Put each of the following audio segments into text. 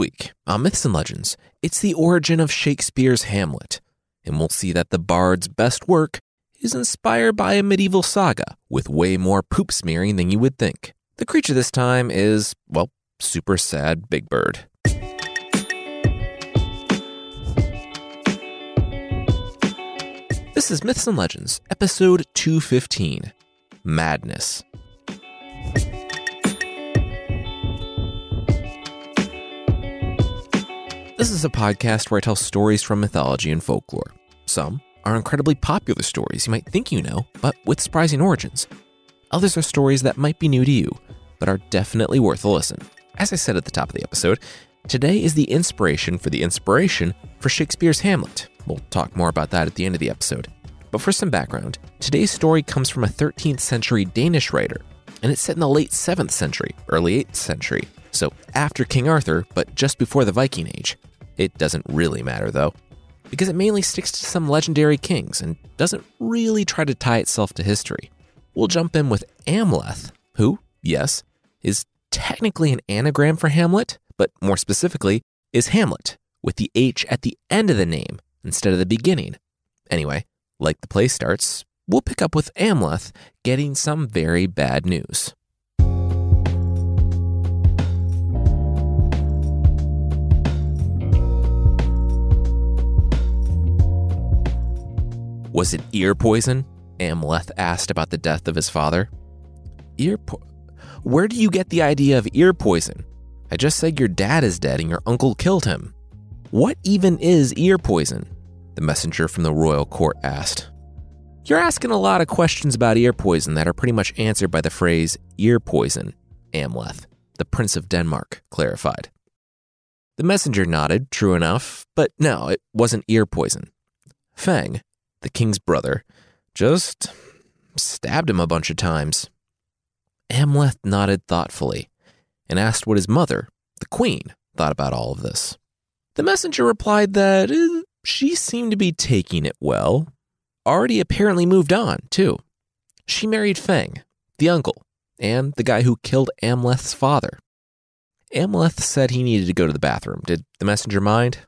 week on Myths and Legends, it's the origin of Shakespeare's Hamlet, and we'll see that the bard's best work is inspired by a medieval saga with way more poop smearing than you would think. The creature this time is, well, super sad Big Bird. This is Myths and Legends, episode 215 Madness. This is a podcast where I tell stories from mythology and folklore. Some are incredibly popular stories you might think you know, but with surprising origins. Others are stories that might be new to you, but are definitely worth a listen. As I said at the top of the episode, today is the inspiration for the inspiration for Shakespeare's Hamlet. We'll talk more about that at the end of the episode. But for some background, today's story comes from a 13th century Danish writer, and it's set in the late 7th century, early 8th century, so after King Arthur, but just before the Viking Age. It doesn't really matter though, because it mainly sticks to some legendary kings and doesn't really try to tie itself to history. We'll jump in with Amleth, who, yes, is technically an anagram for Hamlet, but more specifically, is Hamlet, with the H at the end of the name instead of the beginning. Anyway, like the play starts, we'll pick up with Amleth getting some very bad news. Was it ear poison? Amleth asked about the death of his father. Ear po- Where do you get the idea of ear poison? I just said your dad is dead and your uncle killed him. What even is ear poison? The messenger from the royal court asked. You're asking a lot of questions about ear poison that are pretty much answered by the phrase ear poison, Amleth, the Prince of Denmark, clarified. The messenger nodded, true enough, but no, it wasn't ear poison. Feng, the king's brother, just stabbed him a bunch of times. Amleth nodded thoughtfully and asked what his mother, the queen, thought about all of this. The messenger replied that eh, she seemed to be taking it well. Already apparently moved on, too. She married Feng, the uncle, and the guy who killed Amleth's father. Amleth said he needed to go to the bathroom. Did the messenger mind?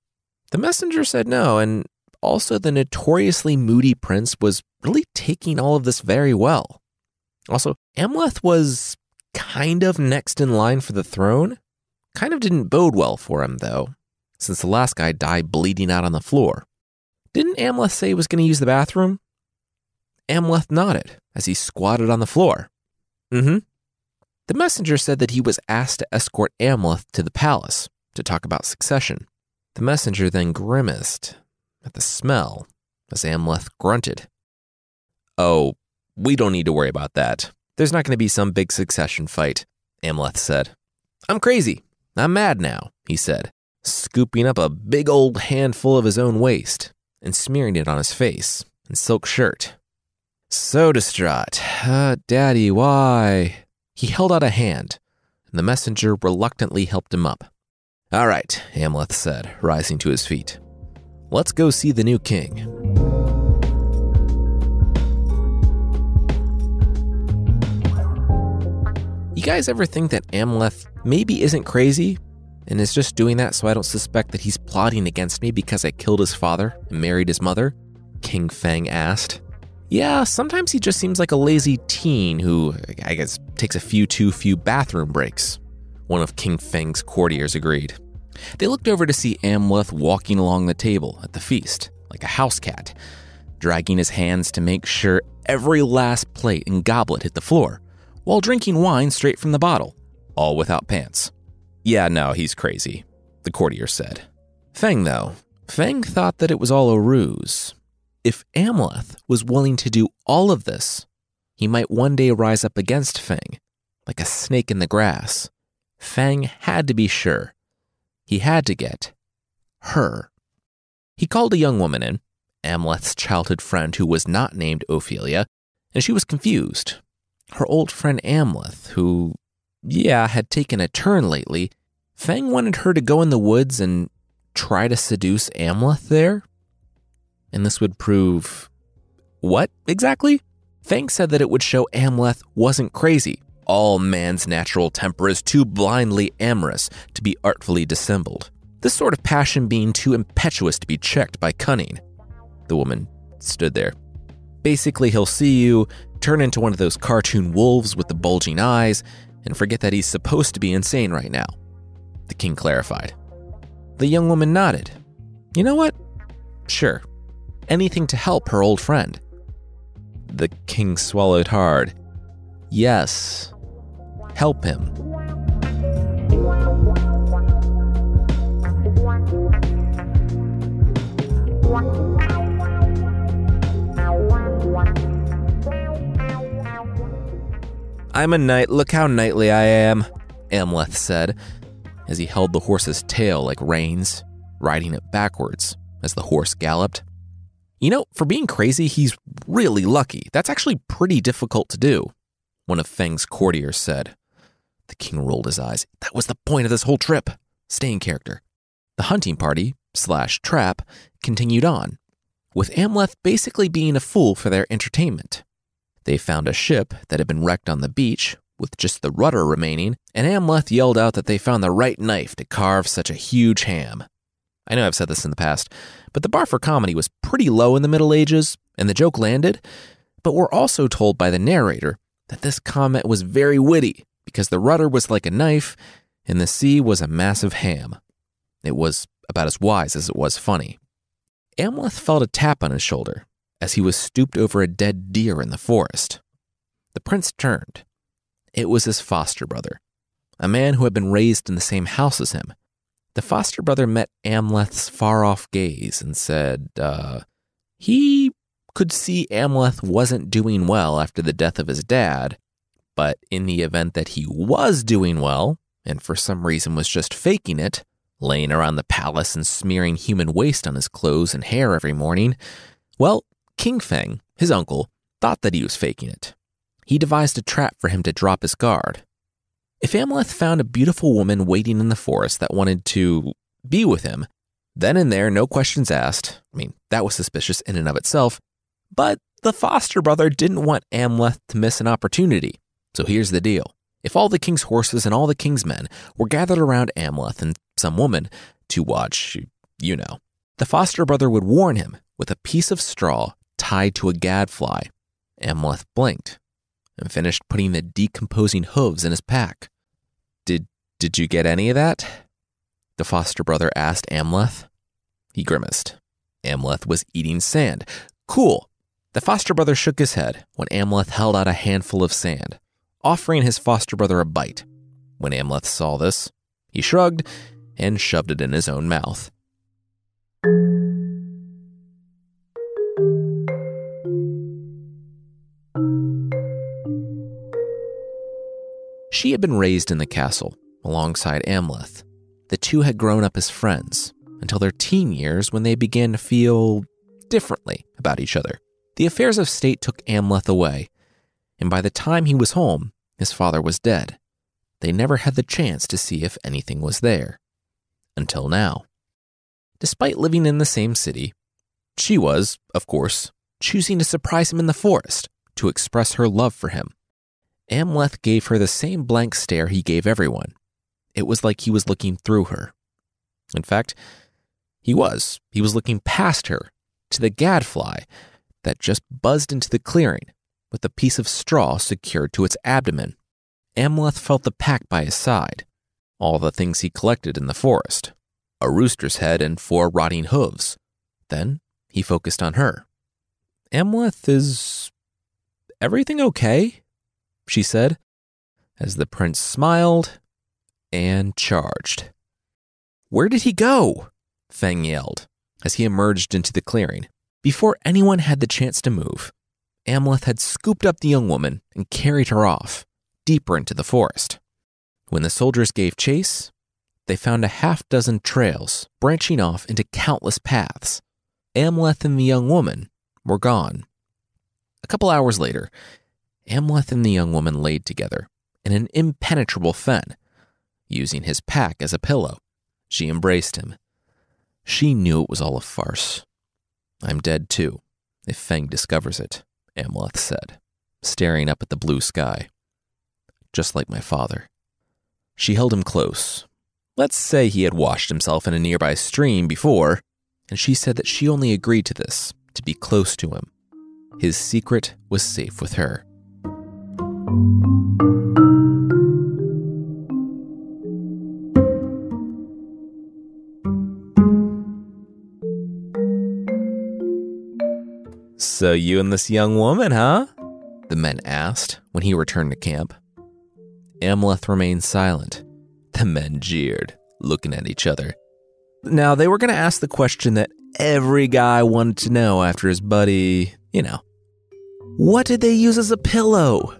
The messenger said no, and also the notoriously moody prince was really taking all of this very well. Also, Amleth was kind of next in line for the throne. Kind of didn't bode well for him, though, since the last guy died bleeding out on the floor. Didn't Amleth say he was going to use the bathroom? Amleth nodded as he squatted on the floor. Mm hmm. The messenger said that he was asked to escort Amleth to the palace to talk about succession. The messenger then grimaced at the smell as Amleth grunted. Oh, we don't need to worry about that. There's not going to be some big succession fight, Amleth said. I'm crazy. I'm mad now, he said, scooping up a big old handful of his own waste and smearing it on his face and silk shirt. So distraught. Uh, Daddy, why? He held out a hand, and the messenger reluctantly helped him up. All right, Amleth said, rising to his feet. Let's go see the new king. You guys ever think that Amleth maybe isn't crazy and is just doing that so I don't suspect that he's plotting against me because I killed his father and married his mother? King Feng asked. Yeah, sometimes he just seems like a lazy teen who, I guess, takes a few too few bathroom breaks. One of King Feng's courtiers agreed. They looked over to see Amleth walking along the table at the feast, like a house cat, dragging his hands to make sure every last plate and goblet hit the floor, while drinking wine straight from the bottle, all without pants. Yeah, no, he's crazy, the courtier said. Feng, though, Feng thought that it was all a ruse. If Amleth was willing to do all of this, he might one day rise up against Feng, like a snake in the grass. Feng had to be sure. He had to get her. He called a young woman in, Amleth's childhood friend who was not named Ophelia, and she was confused. Her old friend Amleth, who yeah, had taken a turn lately, Fang wanted her to go in the woods and try to seduce Amleth there? And this would prove. What exactly? Fang said that it would show Amleth wasn't crazy, All man's natural temper is too blindly amorous to be artfully dissembled, this sort of passion being too impetuous to be checked by cunning. The woman stood there. Basically, he'll see you, turn into one of those cartoon wolves with the bulging eyes, and forget that he's supposed to be insane right now. The king clarified. The young woman nodded. You know what? Sure. Anything to help her old friend. The king swallowed hard. Yes. Help him. I'm a knight, look how knightly I am, Amleth said, as he held the horse's tail like reins, riding it backwards as the horse galloped. You know, for being crazy, he's really lucky. That's actually pretty difficult to do, one of Feng's courtiers said. The king rolled his eyes. That was the point of this whole trip. Stay in character. The hunting party, slash trap, continued on, with Amleth basically being a fool for their entertainment. They found a ship that had been wrecked on the beach, with just the rudder remaining, and Amleth yelled out that they found the right knife to carve such a huge ham. I know I've said this in the past, but the bar for comedy was pretty low in the Middle Ages, and the joke landed. But we're also told by the narrator that this comment was very witty because the rudder was like a knife and the sea was a massive ham. It was about as wise as it was funny. Amleth felt a tap on his shoulder as he was stooped over a dead deer in the forest. The prince turned. It was his foster brother, a man who had been raised in the same house as him. The foster brother met Amleth's far off gaze and said, uh, he could see Amleth wasn't doing well after the death of his dad, but in the event that he was doing well, and for some reason was just faking it, laying around the palace and smearing human waste on his clothes and hair every morning, well, King Feng, his uncle, thought that he was faking it. He devised a trap for him to drop his guard. If Amleth found a beautiful woman waiting in the forest that wanted to be with him, then and there, no questions asked. I mean, that was suspicious in and of itself. But the foster brother didn't want Amleth to miss an opportunity. So here's the deal. If all the king's horses and all the king's men were gathered around Amleth and some woman to watch, you know, the foster brother would warn him with a piece of straw tied to a gadfly. Amleth blinked and finished putting the decomposing hooves in his pack. Did did you get any of that? The foster brother asked Amleth. He grimaced. Amleth was eating sand. Cool. The foster brother shook his head when Amleth held out a handful of sand, offering his foster brother a bite. When Amleth saw this, he shrugged and shoved it in his own mouth. She had been raised in the castle alongside Amleth. The two had grown up as friends until their teen years when they began to feel differently about each other. The affairs of state took Amleth away, and by the time he was home, his father was dead. They never had the chance to see if anything was there. Until now. Despite living in the same city, she was, of course, choosing to surprise him in the forest to express her love for him. Amleth gave her the same blank stare he gave everyone. It was like he was looking through her. In fact, he was. He was looking past her to the gadfly that just buzzed into the clearing with a piece of straw secured to its abdomen. Amleth felt the pack by his side, all the things he collected in the forest a rooster's head and four rotting hooves. Then he focused on her. Amleth, is everything okay? she said, as the prince smiled and charged. Where did he go? Fang yelled as he emerged into the clearing. Before anyone had the chance to move, Amleth had scooped up the young woman and carried her off, deeper into the forest. When the soldiers gave chase, they found a half dozen trails branching off into countless paths. Amleth and the young woman were gone. A couple hours later, Amleth and the young woman laid together in an impenetrable fen, using his pack as a pillow. She embraced him. She knew it was all a farce. I'm dead too, if Feng discovers it, Amleth said, staring up at the blue sky. just like my father. She held him close. Let's say he had washed himself in a nearby stream before, and she said that she only agreed to this to be close to him. His secret was safe with her. So, you and this young woman, huh? The men asked when he returned to camp. Amleth remained silent. The men jeered, looking at each other. Now, they were going to ask the question that every guy wanted to know after his buddy, you know. What did they use as a pillow?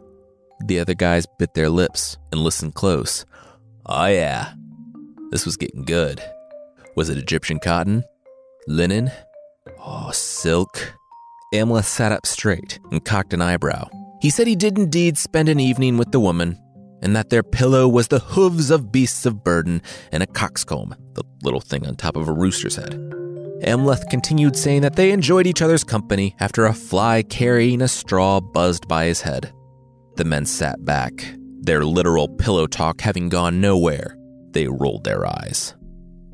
The other guys bit their lips and listened close. Oh, yeah. This was getting good. Was it Egyptian cotton? Linen? Oh, silk? Amleth sat up straight and cocked an eyebrow. He said he did indeed spend an evening with the woman, and that their pillow was the hooves of beasts of burden and a coxcomb, the little thing on top of a rooster's head. Amleth continued saying that they enjoyed each other's company after a fly carrying a straw buzzed by his head. The men sat back, their literal pillow talk having gone nowhere. They rolled their eyes.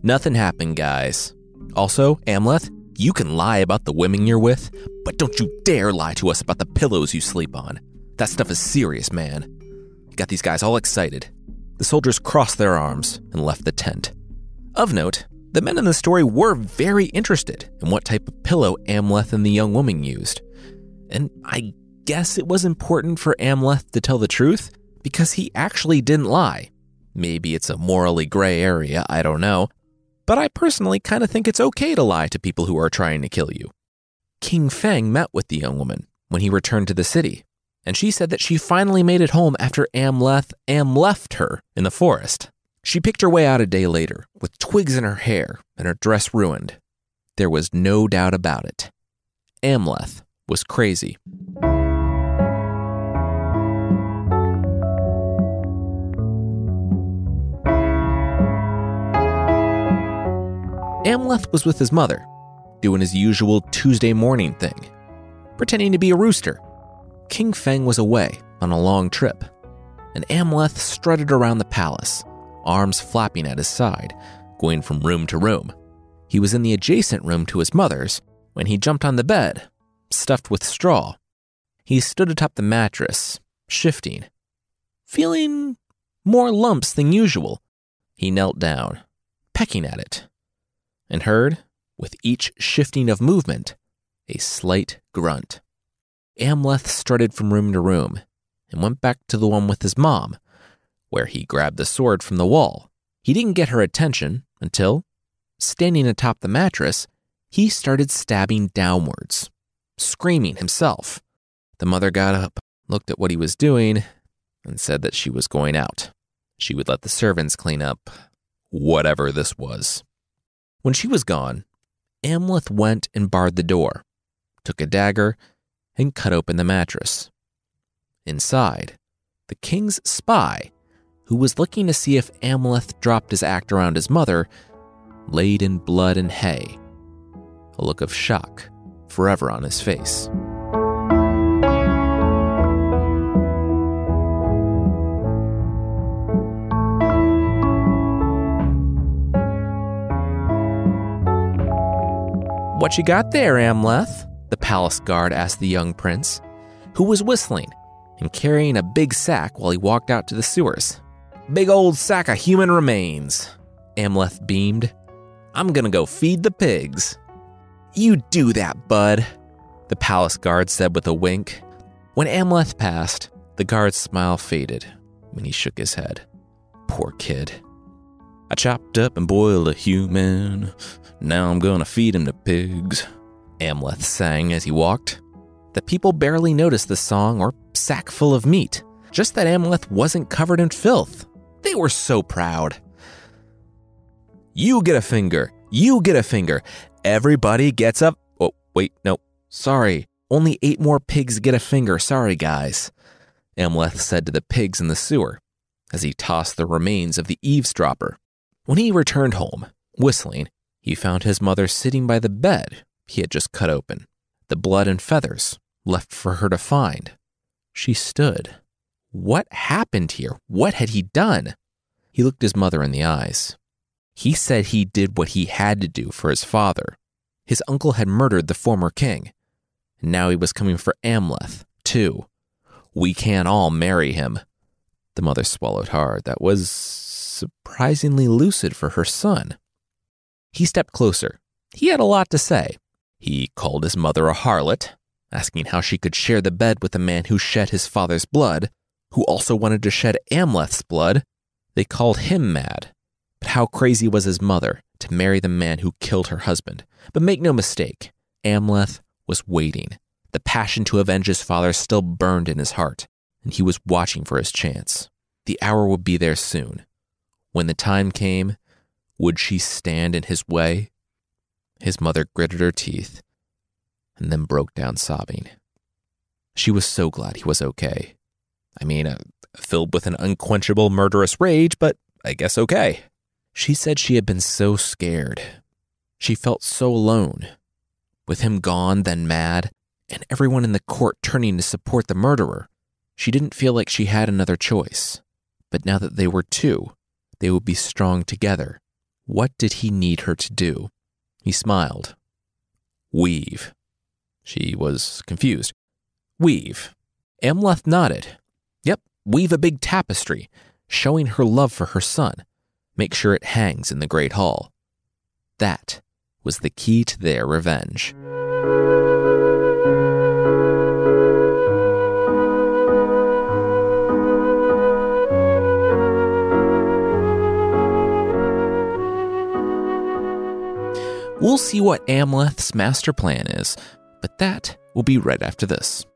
Nothing happened, guys. Also, Amleth, you can lie about the women you're with, but don't you dare lie to us about the pillows you sleep on. That stuff is serious, man. Got these guys all excited. The soldiers crossed their arms and left the tent. Of note, the men in the story were very interested in what type of pillow Amleth and the young woman used. And I guess it was important for Amleth to tell the truth because he actually didn't lie. Maybe it's a morally gray area, I don't know. But I personally kind of think it's okay to lie to people who are trying to kill you. King Feng met with the young woman when he returned to the city, and she said that she finally made it home after Amleth Am left her in the forest. She picked her way out a day later, with twigs in her hair and her dress ruined. There was no doubt about it. Amleth was crazy. Amleth was with his mother, doing his usual Tuesday morning thing, pretending to be a rooster. King Feng was away on a long trip, and Amleth strutted around the palace, arms flapping at his side, going from room to room. He was in the adjacent room to his mother's when he jumped on the bed, stuffed with straw. He stood atop the mattress, shifting, feeling more lumps than usual. He knelt down, pecking at it, and heard, with each shifting of movement, a slight grunt. Amleth strutted from room to room and went back to the one with his mom, where he grabbed the sword from the wall. He didn't get her attention until, standing atop the mattress, he started stabbing downwards, screaming himself. The mother got up, looked at what he was doing, and said that she was going out. She would let the servants clean up whatever this was. When she was gone, Amleth went and barred the door, took a dagger, and cut open the mattress. Inside, the king's spy, who was looking to see if Amleth dropped his act around his mother, laid in blood and hay, a look of shock forever on his face. What you got there, Amleth? The palace guard asked the young prince, who was whistling and carrying a big sack while he walked out to the sewers. Big old sack of human remains. Amleth beamed. I'm gonna go feed the pigs. You do that, bud, the palace guard said with a wink. When Amleth passed, the guard's smile faded when he shook his head. Poor kid. I chopped up and boiled a human. Now I'm gonna feed him to pigs. Amleth sang as he walked. The people barely noticed the song or sack full of meat, just that Amleth wasn't covered in filth. They were so proud. You get a finger. You get a finger. Everybody gets up. Oh, wait, no. Sorry. Only eight more pigs get a finger. Sorry, guys. Amleth said to the pigs in the sewer as he tossed the remains of the eavesdropper. When he returned home, whistling, he found his mother sitting by the bed he had just cut open, the blood and feathers left for her to find. She stood, What happened here? What had he done? He looked his mother in the eyes. He said he did what he had to do for his father. His uncle had murdered the former king. Now he was coming for Amleth, too. We can't all marry him. The mother swallowed hard. That was surprisingly lucid for her son. He stepped closer. He had a lot to say. He called his mother a harlot, asking how she could share the bed with a man who shed his father's blood, who also wanted to shed Amleth's blood. They called him mad. But how crazy was his mother to marry the man who killed her husband? But make no mistake, Amleth was waiting. The passion to avenge his father still burned in his heart, and he was watching for his chance. The hour would be there soon. When the time came, would she stand in his way? His mother gritted her teeth and then broke down sobbing. She was so glad he was okay. I mean, uh, filled with an unquenchable murderous rage, but I guess okay. She said she had been so scared. She felt so alone. With him gone, then mad, and everyone in the court turning to support the murderer, she didn't feel like she had another choice. But now that they were two, they would be strong together. What did he need her to do? He smiled. Weave. She was confused. Weave. Amleth nodded. Yep, weave a big tapestry, showing her love for her son. Make sure it hangs in the Great Hall. That was the key to their revenge. We'll see what Amleth's master plan is, but that will be right after this.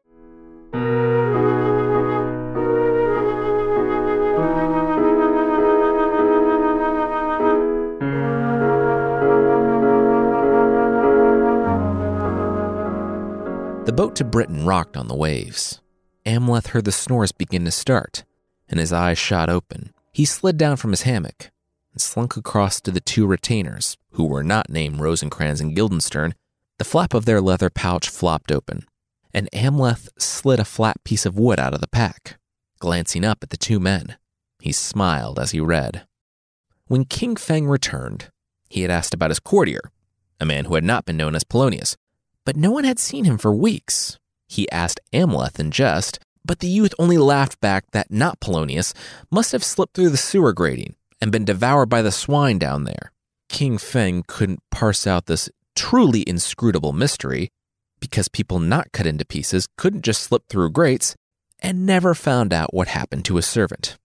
The boat to Britain rocked on the waves. Amleth heard the snores begin to start, and his eyes shot open. He slid down from his hammock and slunk across to the two retainers, who were not named Rosencrantz and Guildenstern. The flap of their leather pouch flopped open, and Amleth slid a flat piece of wood out of the pack. Glancing up at the two men, he smiled as he read. When King Feng returned, he had asked about his courtier, a man who had not been known as Polonius, but no one had seen him for weeks. He asked Amleth in jest, but the youth only laughed back that not Polonius must have slipped through the sewer grating and been devoured by the swine down there. King Feng couldn't parse out this truly inscrutable mystery because people not cut into pieces couldn't just slip through grates and never found out what happened to his servant.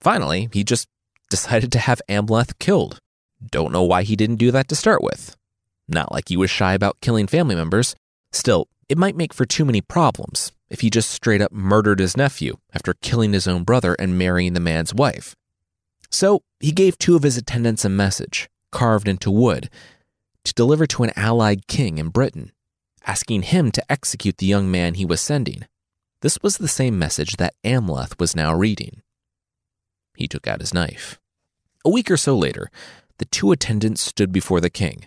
Finally, he just decided to have Amleth killed. Don't know why he didn't do that to start with. Not like he was shy about killing family members. Still, it might make for too many problems if he just straight up murdered his nephew after killing his own brother and marrying the man's wife. So he gave two of his attendants a message, carved into wood, to deliver to an allied king in Britain, asking him to execute the young man he was sending. This was the same message that Amleth was now reading. He took out his knife. A week or so later, the two attendants stood before the king,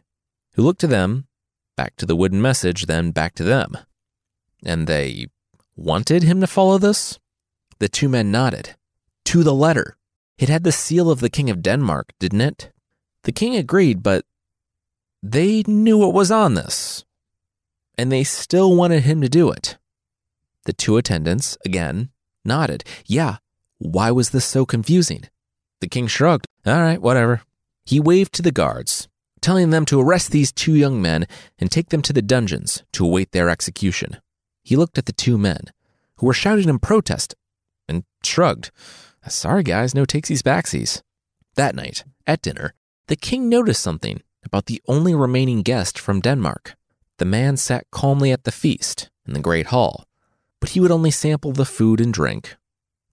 who looked to them, back to the wooden message, then back to them. And they wanted him to follow this? The two men nodded. To the letter. It had the seal of the King of Denmark, didn't it? The king agreed, but they knew what was on this, and they still wanted him to do it. The two attendants, again, nodded. Yeah, why was this so confusing? The king shrugged. All right, whatever. He waved to the guards, telling them to arrest these two young men and take them to the dungeons to await their execution. He looked at the two men, who were shouting in protest, and shrugged. Sorry, guys, no takesies backsies. That night, at dinner, the king noticed something about the only remaining guest from Denmark. The man sat calmly at the feast in the great hall, but he would only sample the food and drink,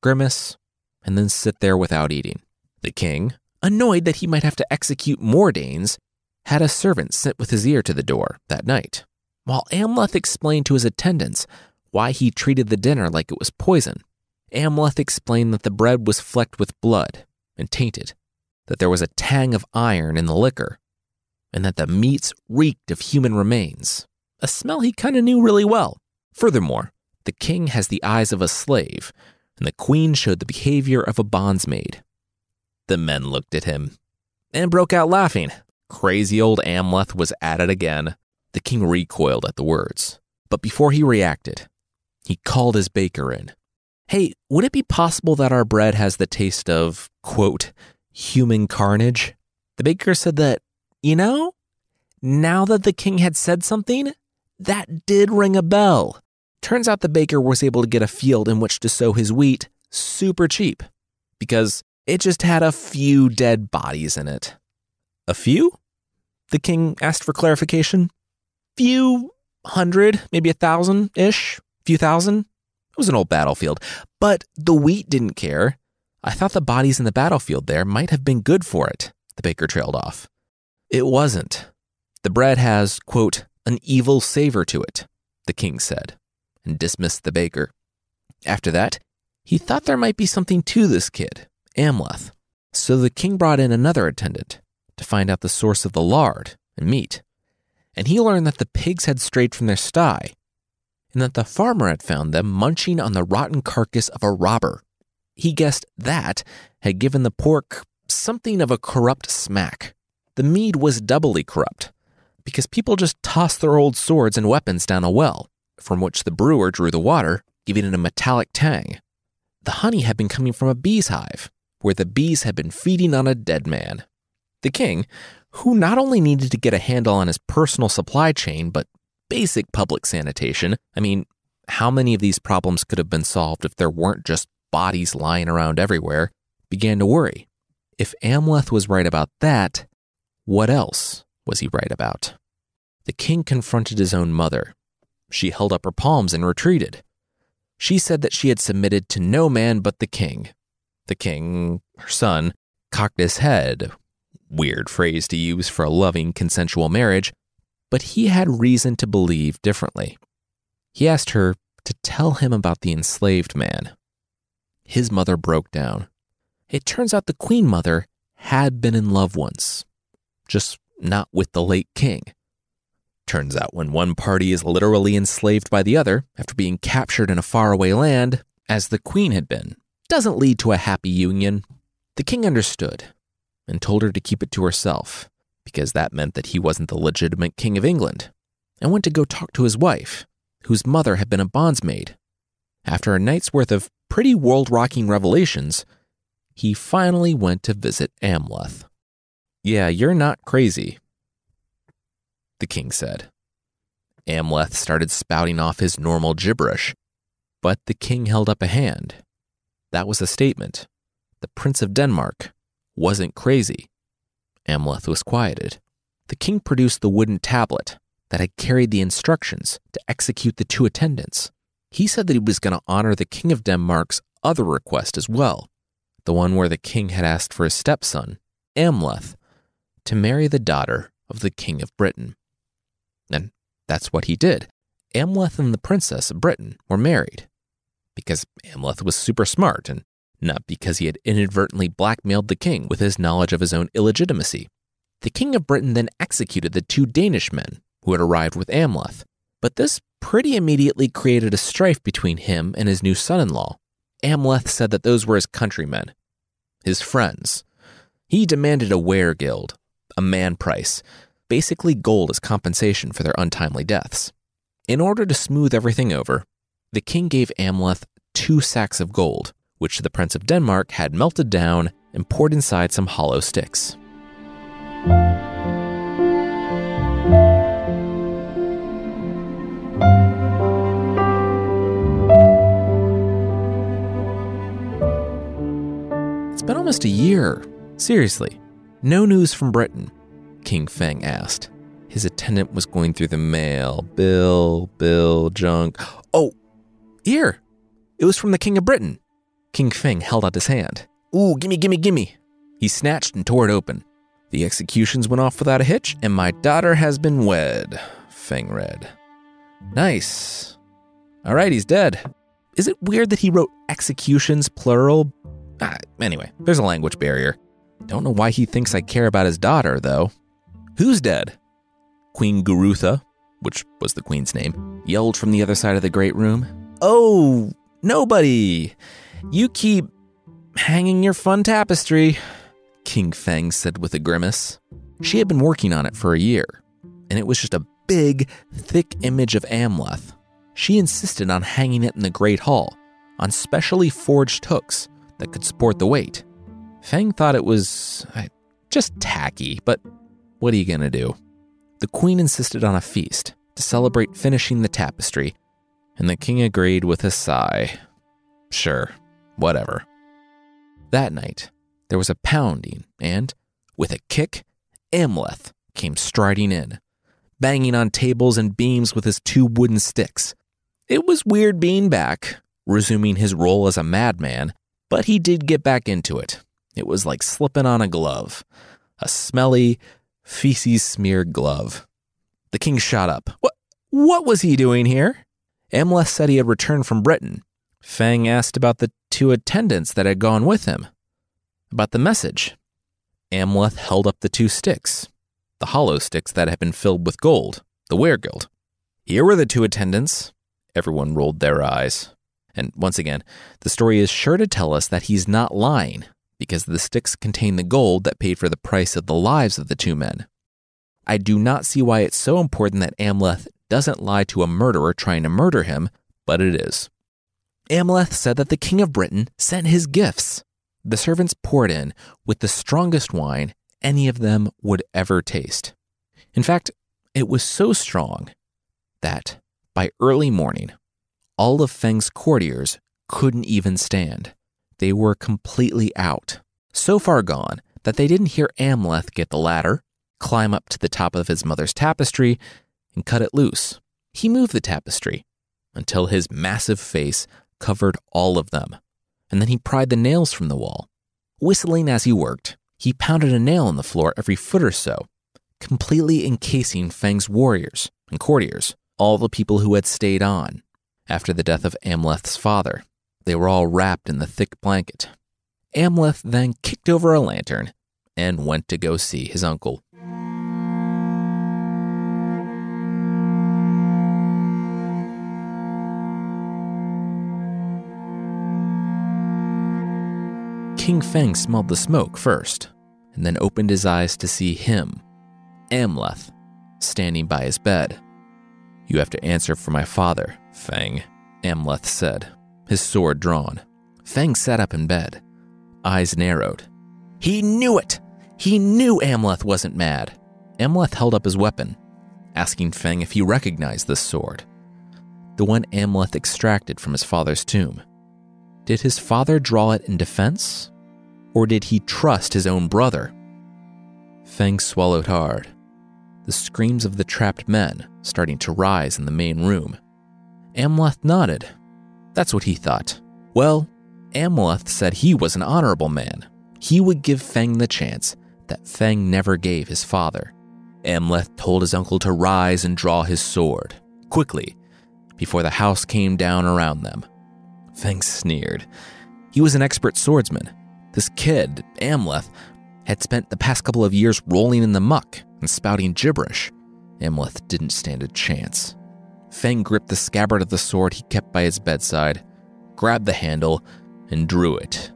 grimace, and then sit there without eating. The king, annoyed that he might have to execute more Danes, had a servant sit with his ear to the door that night, while Amleth explained to his attendants why he treated the dinner like it was poison. Amleth explained that the bread was flecked with blood and tainted, that there was a tang of iron in the liquor, and that the meats reeked of human remains, a smell he kind of knew really well. Furthermore, the king has the eyes of a slave, and the queen showed the behavior of a bondsmaid. The men looked at him and broke out laughing. Crazy old Amleth was at it again. The king recoiled at the words. But before he reacted, he called his baker in. Hey, would it be possible that our bread has the taste of, quote, human carnage? The baker said that, you know, now that the king had said something, that did ring a bell. Turns out the baker was able to get a field in which to sow his wheat super cheap because it just had a few dead bodies in it. A few? The king asked for clarification. Few hundred, maybe a thousand ish, few thousand. It was an old battlefield, but the wheat didn't care. I thought the bodies in the battlefield there might have been good for it, the baker trailed off. It wasn't. The bread has, quote, an evil savor to it, the king said, and dismissed the baker. After that, he thought there might be something to this kid, Amleth. So the king brought in another attendant to find out the source of the lard and meat. And he learned that the pigs had strayed from their sty and that the farmer had found them munching on the rotten carcass of a robber. He guessed that had given the pork something of a corrupt smack. The mead was doubly corrupt because people just tossed their old swords and weapons down a well, from which the brewer drew the water, giving it a metallic tang. The honey had been coming from a bee's hive, where the bees had been feeding on a dead man. The king, who not only needed to get a handle on his personal supply chain, but basic public sanitation, I mean, how many of these problems could have been solved if there weren't just bodies lying around everywhere, began to worry. If Amleth was right about that, what else was he right about? The king confronted his own mother. She held up her palms and retreated. She said that she had submitted to no man but the king. The king, her son, cocked his head. Weird phrase to use for a loving, consensual marriage, but he had reason to believe differently. He asked her to tell him about the enslaved man. His mother broke down. It turns out the queen mother had been in love once, just not with the late king. Turns out when one party is literally enslaved by the other after being captured in a faraway land, as the queen had been, doesn't lead to a happy union. The king understood and told her to keep it to herself, because that meant that he wasn't the legitimate king of England, and went to go talk to his wife, whose mother had been a bondsmaid. After a night's worth of pretty world rocking revelations, he finally went to visit Amleth. Yeah, you're not crazy, the king said. Amleth started spouting off his normal gibberish, but the king held up a hand. That was a statement. The Prince of Denmark wasn't crazy. Amleth was quieted. The king produced the wooden tablet that had carried the instructions to execute the two attendants. He said that he was going to honor the king of Denmark's other request as well, the one where the king had asked for his stepson, Amleth, to marry the daughter of the king of Britain. And that's what he did. Amleth and the princess of Britain were married because Amleth was super smart and not because he had inadvertently blackmailed the king with his knowledge of his own illegitimacy. The king of Britain then executed the two Danish men who had arrived with Amleth, but this pretty immediately created a strife between him and his new son in law. Amleth said that those were his countrymen, his friends. He demanded a weregild, a man price, basically gold as compensation for their untimely deaths. In order to smooth everything over, the king gave Amleth two sacks of gold, which the Prince of Denmark had melted down and poured inside some hollow sticks. Almost a year. Seriously, no news from Britain. King Feng asked. His attendant was going through the mail. Bill, bill, junk. Oh, here. It was from the King of Britain. King Feng held out his hand. Ooh, gimme, gimme, gimme. He snatched and tore it open. The executions went off without a hitch, and my daughter has been wed, Feng read. Nice. All right, he's dead. Is it weird that he wrote executions plural? Ah, anyway, there's a language barrier. Don't know why he thinks I care about his daughter, though. Who's dead? Queen Gerutha, which was the queen's name, yelled from the other side of the great room. Oh, nobody. You keep hanging your fun tapestry, King Feng said with a grimace. She had been working on it for a year, and it was just a big, thick image of Amleth. She insisted on hanging it in the Great Hall on specially forged hooks that could support the weight. Feng thought it was uh, just tacky, but what are you gonna do? The queen insisted on a feast to celebrate finishing the tapestry, and the king agreed with a sigh. Sure, whatever. That night, there was a pounding, and, with a kick, Amleth came striding in, banging on tables and beams with his two wooden sticks. It was weird being back, resuming his role as a madman, but he did get back into it. It was like slipping on a glove, a smelly, feces smeared glove. The king shot up. What, what was he doing here? Amleth said he had returned from Britain. Feng asked about the two attendants that had gone with him. About the message. Amleth held up the two sticks, the hollow sticks that had been filled with gold, the weregild. Here were the two attendants. Everyone rolled their eyes. And once again, the story is sure to tell us that he's not lying, because the sticks contain the gold that paid for the price of the lives of the two men. I do not see why it's so important that Amleth doesn't lie to a murderer trying to murder him, but it is. Amleth said that the king of Britain sent his gifts. The servants poured in with the strongest wine any of them would ever taste. In fact, it was so strong that by early morning, all of Feng's courtiers couldn't even stand. They were completely out, so far gone that they didn't hear Amleth get the ladder, climb up to the top of his mother's tapestry, and cut it loose. He moved the tapestry until his massive face covered all of them, and then he pried the nails from the wall. Whistling as he worked, he pounded a nail in the floor every foot or so, completely encasing Feng's warriors and courtiers, all the people who had stayed on after the death of Amleth's father. They were all wrapped in the thick blanket. Amleth then kicked over a lantern and went to go see his uncle. King Feng smelled the smoke first, and then opened his eyes to see him, Amleth, standing by his bed. You have to answer for my father, Feng, Amleth said, his sword drawn. Feng sat up in bed, eyes narrowed. He knew it! He knew Amleth wasn't mad. Amleth held up his weapon, asking Feng if he recognized this sword. The one Amleth extracted from his father's tomb. Did his father draw it in defense? Or did he trust his own brother? Feng swallowed hard the screams of the trapped men starting to rise in the main room. Amleth nodded. That's what he thought. Well, Amleth said he was an honorable man. He would give Feng the chance that Feng never gave his father. Amleth told his uncle to rise and draw his sword, quickly, before the house came down around them. Feng sneered. He was an expert swordsman. This kid, Amleth, had spent the past couple of years rolling in the muck and spouting gibberish. Amleth didn't stand a chance. Feng gripped the scabbard of the sword he kept by his bedside, grabbed the handle, and drew it.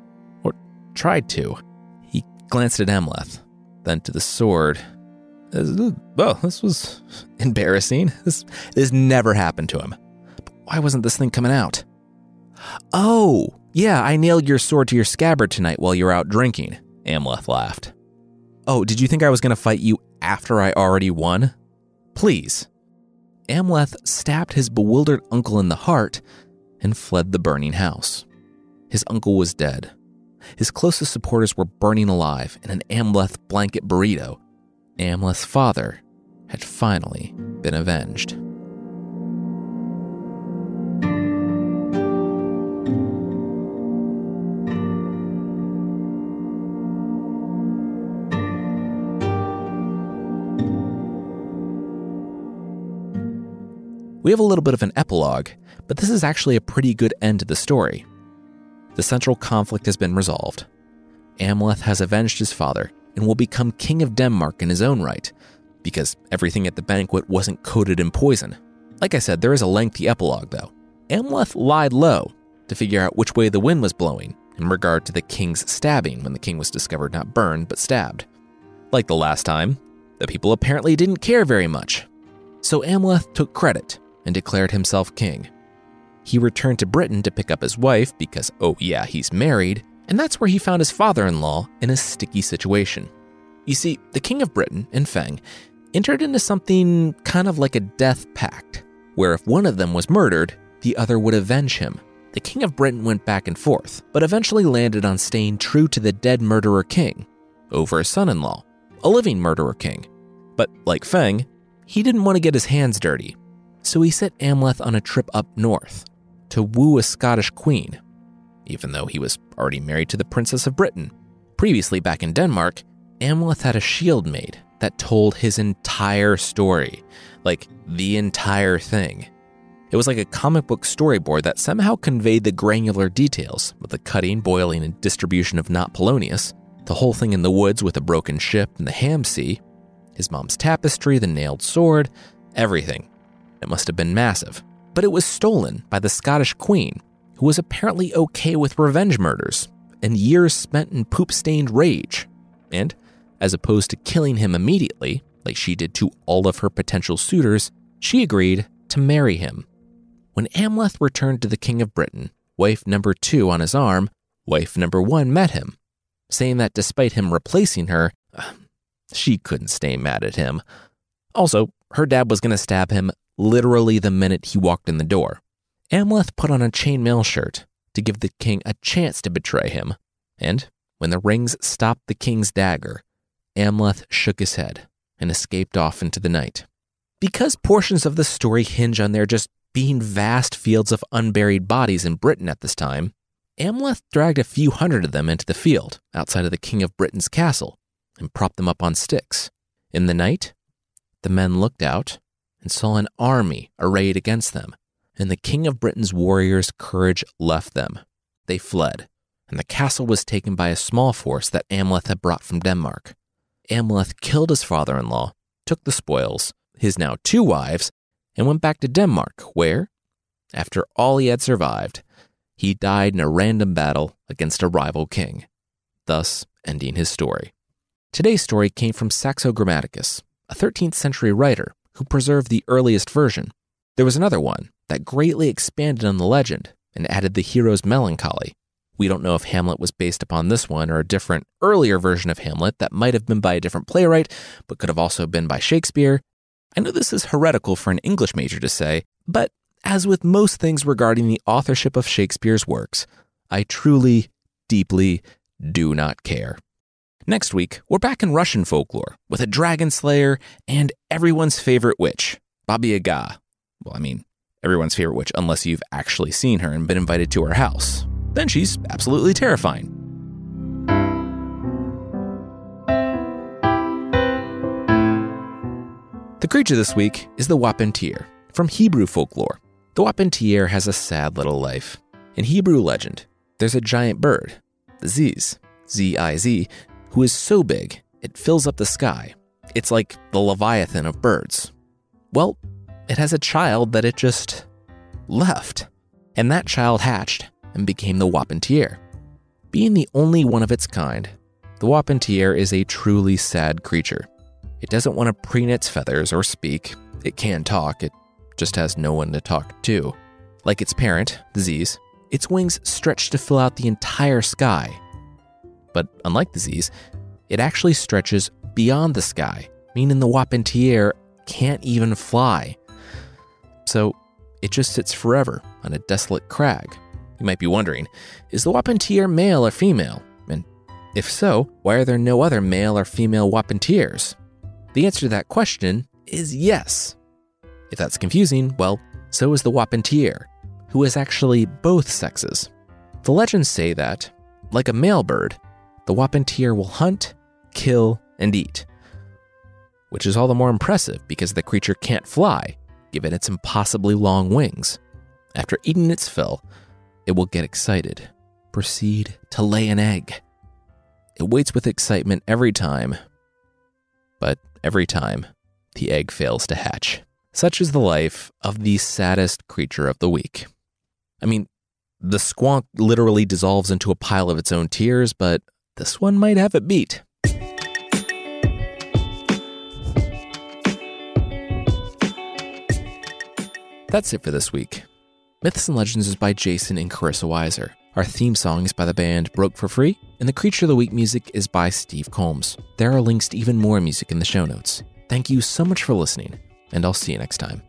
Or tried to. He glanced at Amleth, then to the sword. Well, this was embarrassing. This, this never happened to him. But why wasn't this thing coming out? Oh, yeah, I nailed your sword to your scabbard tonight while you were out drinking, Amleth laughed. Oh, did you think I was going to fight you after I already won? Please. Amleth stabbed his bewildered uncle in the heart and fled the burning house. His uncle was dead. His closest supporters were burning alive in an Amleth blanket burrito. Amleth's father had finally been avenged. We have a little bit of an epilogue, but this is actually a pretty good end to the story. The central conflict has been resolved. Amleth has avenged his father and will become king of Denmark in his own right, because everything at the banquet wasn't coated in poison. Like I said, there is a lengthy epilogue, though. Amleth lied low, to figure out which way the wind was blowing in regard to the king's stabbing when the king was discovered not burned but stabbed. Like the last time, the people apparently didn't care very much. So Amleth took credit and declared himself king. He returned to Britain to pick up his wife because, oh yeah, he's married, and that's where he found his father in law in a sticky situation. You see, the King of Britain and Feng entered into something kind of like a death pact, where if one of them was murdered, the other would avenge him. The King of Britain went back and forth, but eventually landed on staying true to the dead murderer king over a son in law, a living murderer king. But like Feng, he didn't want to get his hands dirty, so he sent Amleth on a trip up north to woo a Scottish queen, even though he was already married to the Princess of Britain. Previously, back in Denmark, Amleth had a shield made that told his entire story, like the entire thing. It was like a comic book storyboard that somehow conveyed the granular details of the cutting, boiling, and distribution of Not Polonius, the whole thing in the woods with a broken ship and the ham sea, his mom's tapestry, the nailed sword, everything. It must have been massive. But it was stolen by the Scottish Queen, who was apparently okay with revenge murders and years spent in poop stained rage. And, as opposed to killing him immediately, like she did to all of her potential suitors, she agreed to marry him. When Amleth returned to the King of Britain, wife number two on his arm, wife number one met him, saying that despite him replacing her, she couldn't stay mad at him. Also, her dad was going to stab him literally the minute he walked in the door. Amleth put on a chainmail shirt to give the king a chance to betray him, and when the rings stopped the king's dagger, Amleth shook his head and escaped off into the night. Because portions of the story hinge on there just being vast fields of unburied bodies in Britain at this time, Amleth dragged a few hundred of them into the field outside of the King of Britain's castle and propped them up on sticks. In the night, the men looked out and saw an army arrayed against them, and the King of Britain's warriors' courage left them. They fled, and the castle was taken by a small force that Amleth had brought from Denmark. Amleth killed his father in law, took the spoils, his now two wives, and went back to Denmark, where, after all he had survived, he died in a random battle against a rival king, thus ending his story. Today's story came from Saxo Grammaticus, a 13th century writer who preserved the earliest version. There was another one that greatly expanded on the legend and added the hero's melancholy. We don't know if Hamlet was based upon this one or a different, earlier version of Hamlet that might have been by a different playwright, but could have also been by Shakespeare. I know this is heretical for an English major to say, but as with most things regarding the authorship of Shakespeare's works, I truly, deeply do not care. Next week, we're back in Russian folklore with a dragon slayer and everyone's favorite witch, Baba Yaga. Well, I mean, everyone's favorite witch, unless you've actually seen her and been invited to her house. Then she's absolutely terrifying. The creature this week is the Wapentire from Hebrew folklore. The Wapentire has a sad little life. In Hebrew legend, there's a giant bird, the Ziz, Z I Z, who is so big it fills up the sky. It's like the Leviathan of birds. Well, it has a child that it just left. And that child hatched and became the Wapentire. Being the only one of its kind, the Wapentire is a truly sad creature. It doesn't want to preen its feathers or speak. It can talk, it just has no one to talk to. Like its parent, Ziz, its wings stretch to fill out the entire sky but unlike Ziz, it actually stretches beyond the sky, meaning the Wapentier can't even fly. So it just sits forever on a desolate crag. You might be wondering, is the Wapentier male or female? And if so, why are there no other male or female Wapentiers? The answer to that question is yes. If that's confusing, well, so is the Wapentier, who is actually both sexes. The legends say that, like a male bird, the Wapentire will hunt, kill, and eat. Which is all the more impressive because the creature can't fly, given its impossibly long wings. After eating its fill, it will get excited, proceed to lay an egg. It waits with excitement every time, but every time, the egg fails to hatch. Such is the life of the saddest creature of the week. I mean, The squonk literally dissolves into a pile of its own tears, but this one might have it beat. That's it for this week. Myths and Legends is by Jason and Carissa Weiser. Our theme song is by the band Broke for Free, and the Creature of the Week music is by Steve Combs. There are links to even more music in the show notes. Thank you so much for listening, and I'll see you next time.